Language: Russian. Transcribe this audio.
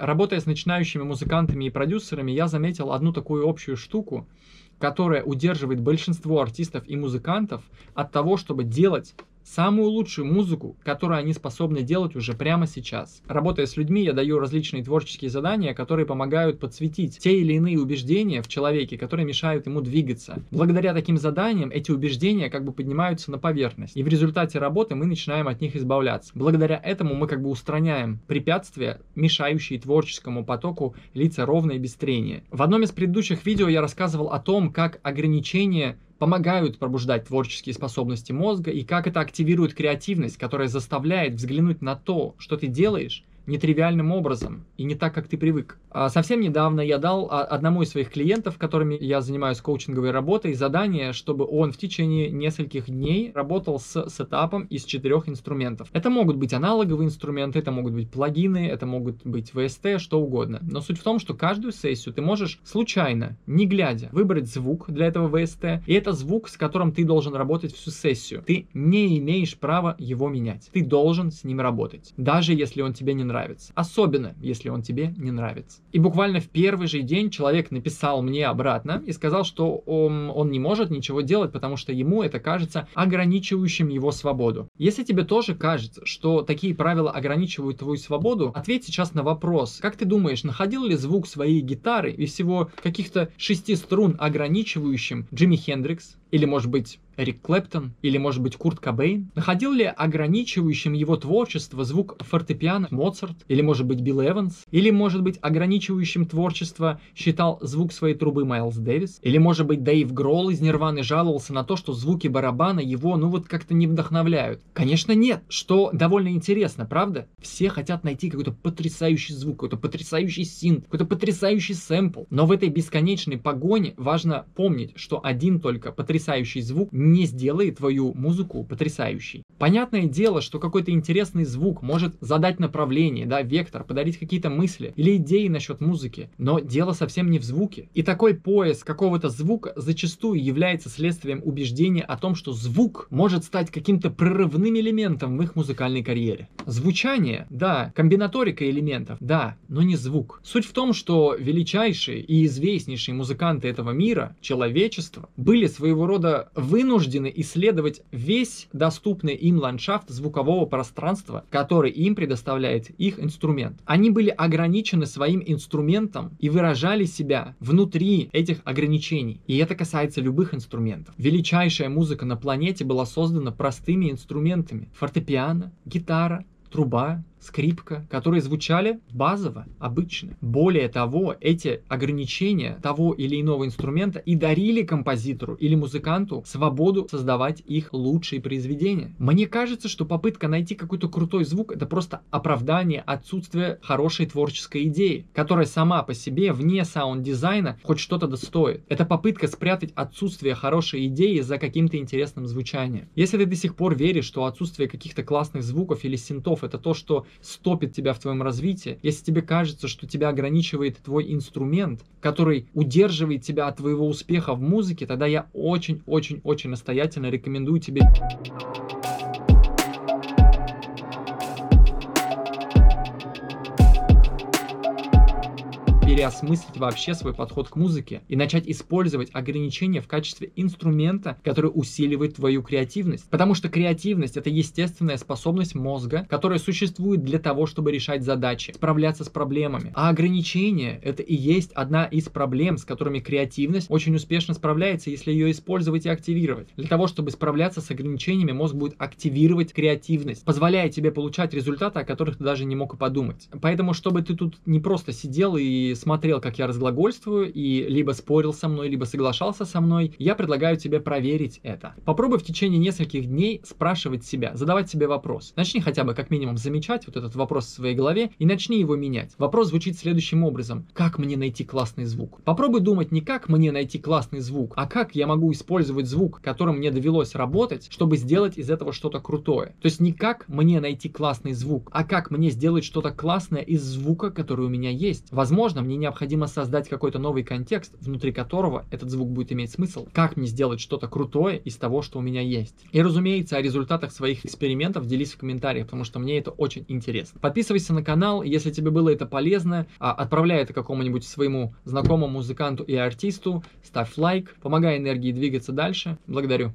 Работая с начинающими музыкантами и продюсерами, я заметил одну такую общую штуку, которая удерживает большинство артистов и музыкантов от того, чтобы делать самую лучшую музыку, которую они способны делать уже прямо сейчас. Работая с людьми, я даю различные творческие задания, которые помогают подсветить те или иные убеждения в человеке, которые мешают ему двигаться. Благодаря таким заданиям эти убеждения как бы поднимаются на поверхность, и в результате работы мы начинаем от них избавляться. Благодаря этому мы как бы устраняем препятствия, мешающие творческому потоку лица ровно и без трения. В одном из предыдущих видео я рассказывал о том, как ограничения помогают пробуждать творческие способности мозга и как это активирует креативность, которая заставляет взглянуть на то, что ты делаешь, нетривиальным образом и не так, как ты привык. А совсем недавно я дал а, одному из своих клиентов, которыми я занимаюсь коучинговой работой, задание, чтобы он в течение нескольких дней работал с сетапом из четырех инструментов. Это могут быть аналоговые инструменты, это могут быть плагины, это могут быть VST, что угодно. Но суть в том, что каждую сессию ты можешь случайно, не глядя, выбрать звук для этого VST, и это звук, с которым ты должен работать всю сессию. Ты не имеешь права его менять. Ты должен с ним работать, даже если он тебе не нравится. Особенно, если он тебе не нравится. И буквально в первый же день человек написал мне обратно и сказал, что он, он не может ничего делать, потому что ему это кажется ограничивающим его свободу. Если тебе тоже кажется, что такие правила ограничивают твою свободу, ответь сейчас на вопрос. Как ты думаешь, находил ли звук своей гитары и всего каких-то шести струн ограничивающим Джимми Хендрикс? Или, может быть, Эрик Клэптон или, может быть, Курт Кобейн? Находил ли ограничивающим его творчество звук фортепиано Моцарт? Или, может быть, Билл Эванс? Или, может быть, ограничивающим творчество считал звук своей трубы Майлз Дэвис? Или, может быть, Дэйв Гролл из Нирваны жаловался на то, что звуки барабана его, ну вот как-то не вдохновляют? Конечно, нет, что довольно интересно, правда? Все хотят найти какой-то потрясающий звук, какой-то потрясающий синт, какой-то потрясающий сэмпл. Но в этой бесконечной погоне важно помнить, что один только потрясающий звук сделает твою музыку потрясающей. Понятное дело, что какой-то интересный звук может задать направление, да, вектор, подарить какие-то мысли или идеи насчет музыки, но дело совсем не в звуке. И такой поиск какого-то звука зачастую является следствием убеждения о том, что звук может стать каким-то прорывным элементом в их музыкальной карьере. Звучание, да, комбинаторика элементов, да, но не звук. Суть в том, что величайшие и известнейшие музыканты этого мира, человечества, были своего рода вынуждены вынуждены исследовать весь доступный им ландшафт звукового пространства, который им предоставляет их инструмент. Они были ограничены своим инструментом и выражали себя внутри этих ограничений. И это касается любых инструментов. Величайшая музыка на планете была создана простыми инструментами. Фортепиано, гитара, труба, скрипка, которые звучали базово, обычно. Более того, эти ограничения того или иного инструмента и дарили композитору или музыканту свободу создавать их лучшие произведения. Мне кажется, что попытка найти какой-то крутой звук это просто оправдание отсутствия хорошей творческой идеи, которая сама по себе вне саунд-дизайна хоть что-то да стоит. Это попытка спрятать отсутствие хорошей идеи за каким-то интересным звучанием. Если ты до сих пор веришь, что отсутствие каких-то классных звуков или синтов это то, что стопит тебя в твоем развитии, если тебе кажется, что тебя ограничивает твой инструмент, который удерживает тебя от твоего успеха в музыке, тогда я очень-очень-очень настоятельно рекомендую тебе переосмыслить вообще свой подход к музыке и начать использовать ограничения в качестве инструмента, который усиливает твою креативность. Потому что креативность это естественная способность мозга, которая существует для того, чтобы решать задачи, справляться с проблемами. А ограничения это и есть одна из проблем, с которыми креативность очень успешно справляется, если ее использовать и активировать. Для того, чтобы справляться с ограничениями, мозг будет активировать креативность, позволяя тебе получать результаты, о которых ты даже не мог и подумать. Поэтому, чтобы ты тут не просто сидел и смотрел, как я разглагольствую, и либо спорил со мной, либо соглашался со мной, я предлагаю тебе проверить это. Попробуй в течение нескольких дней спрашивать себя, задавать себе вопрос. Начни хотя бы как минимум замечать вот этот вопрос в своей голове и начни его менять. Вопрос звучит следующим образом. Как мне найти классный звук? Попробуй думать не как мне найти классный звук, а как я могу использовать звук, которым мне довелось работать, чтобы сделать из этого что-то крутое. То есть не как мне найти классный звук, а как мне сделать что-то классное из звука, который у меня есть. Возможно, мне необходимо создать какой-то новый контекст, внутри которого этот звук будет иметь смысл. Как мне сделать что-то крутое из того, что у меня есть. И, разумеется, о результатах своих экспериментов делись в комментариях, потому что мне это очень интересно. Подписывайся на канал, если тебе было это полезно, а, отправляй это какому-нибудь своему знакомому музыканту и артисту, ставь лайк, помогай энергии двигаться дальше. Благодарю.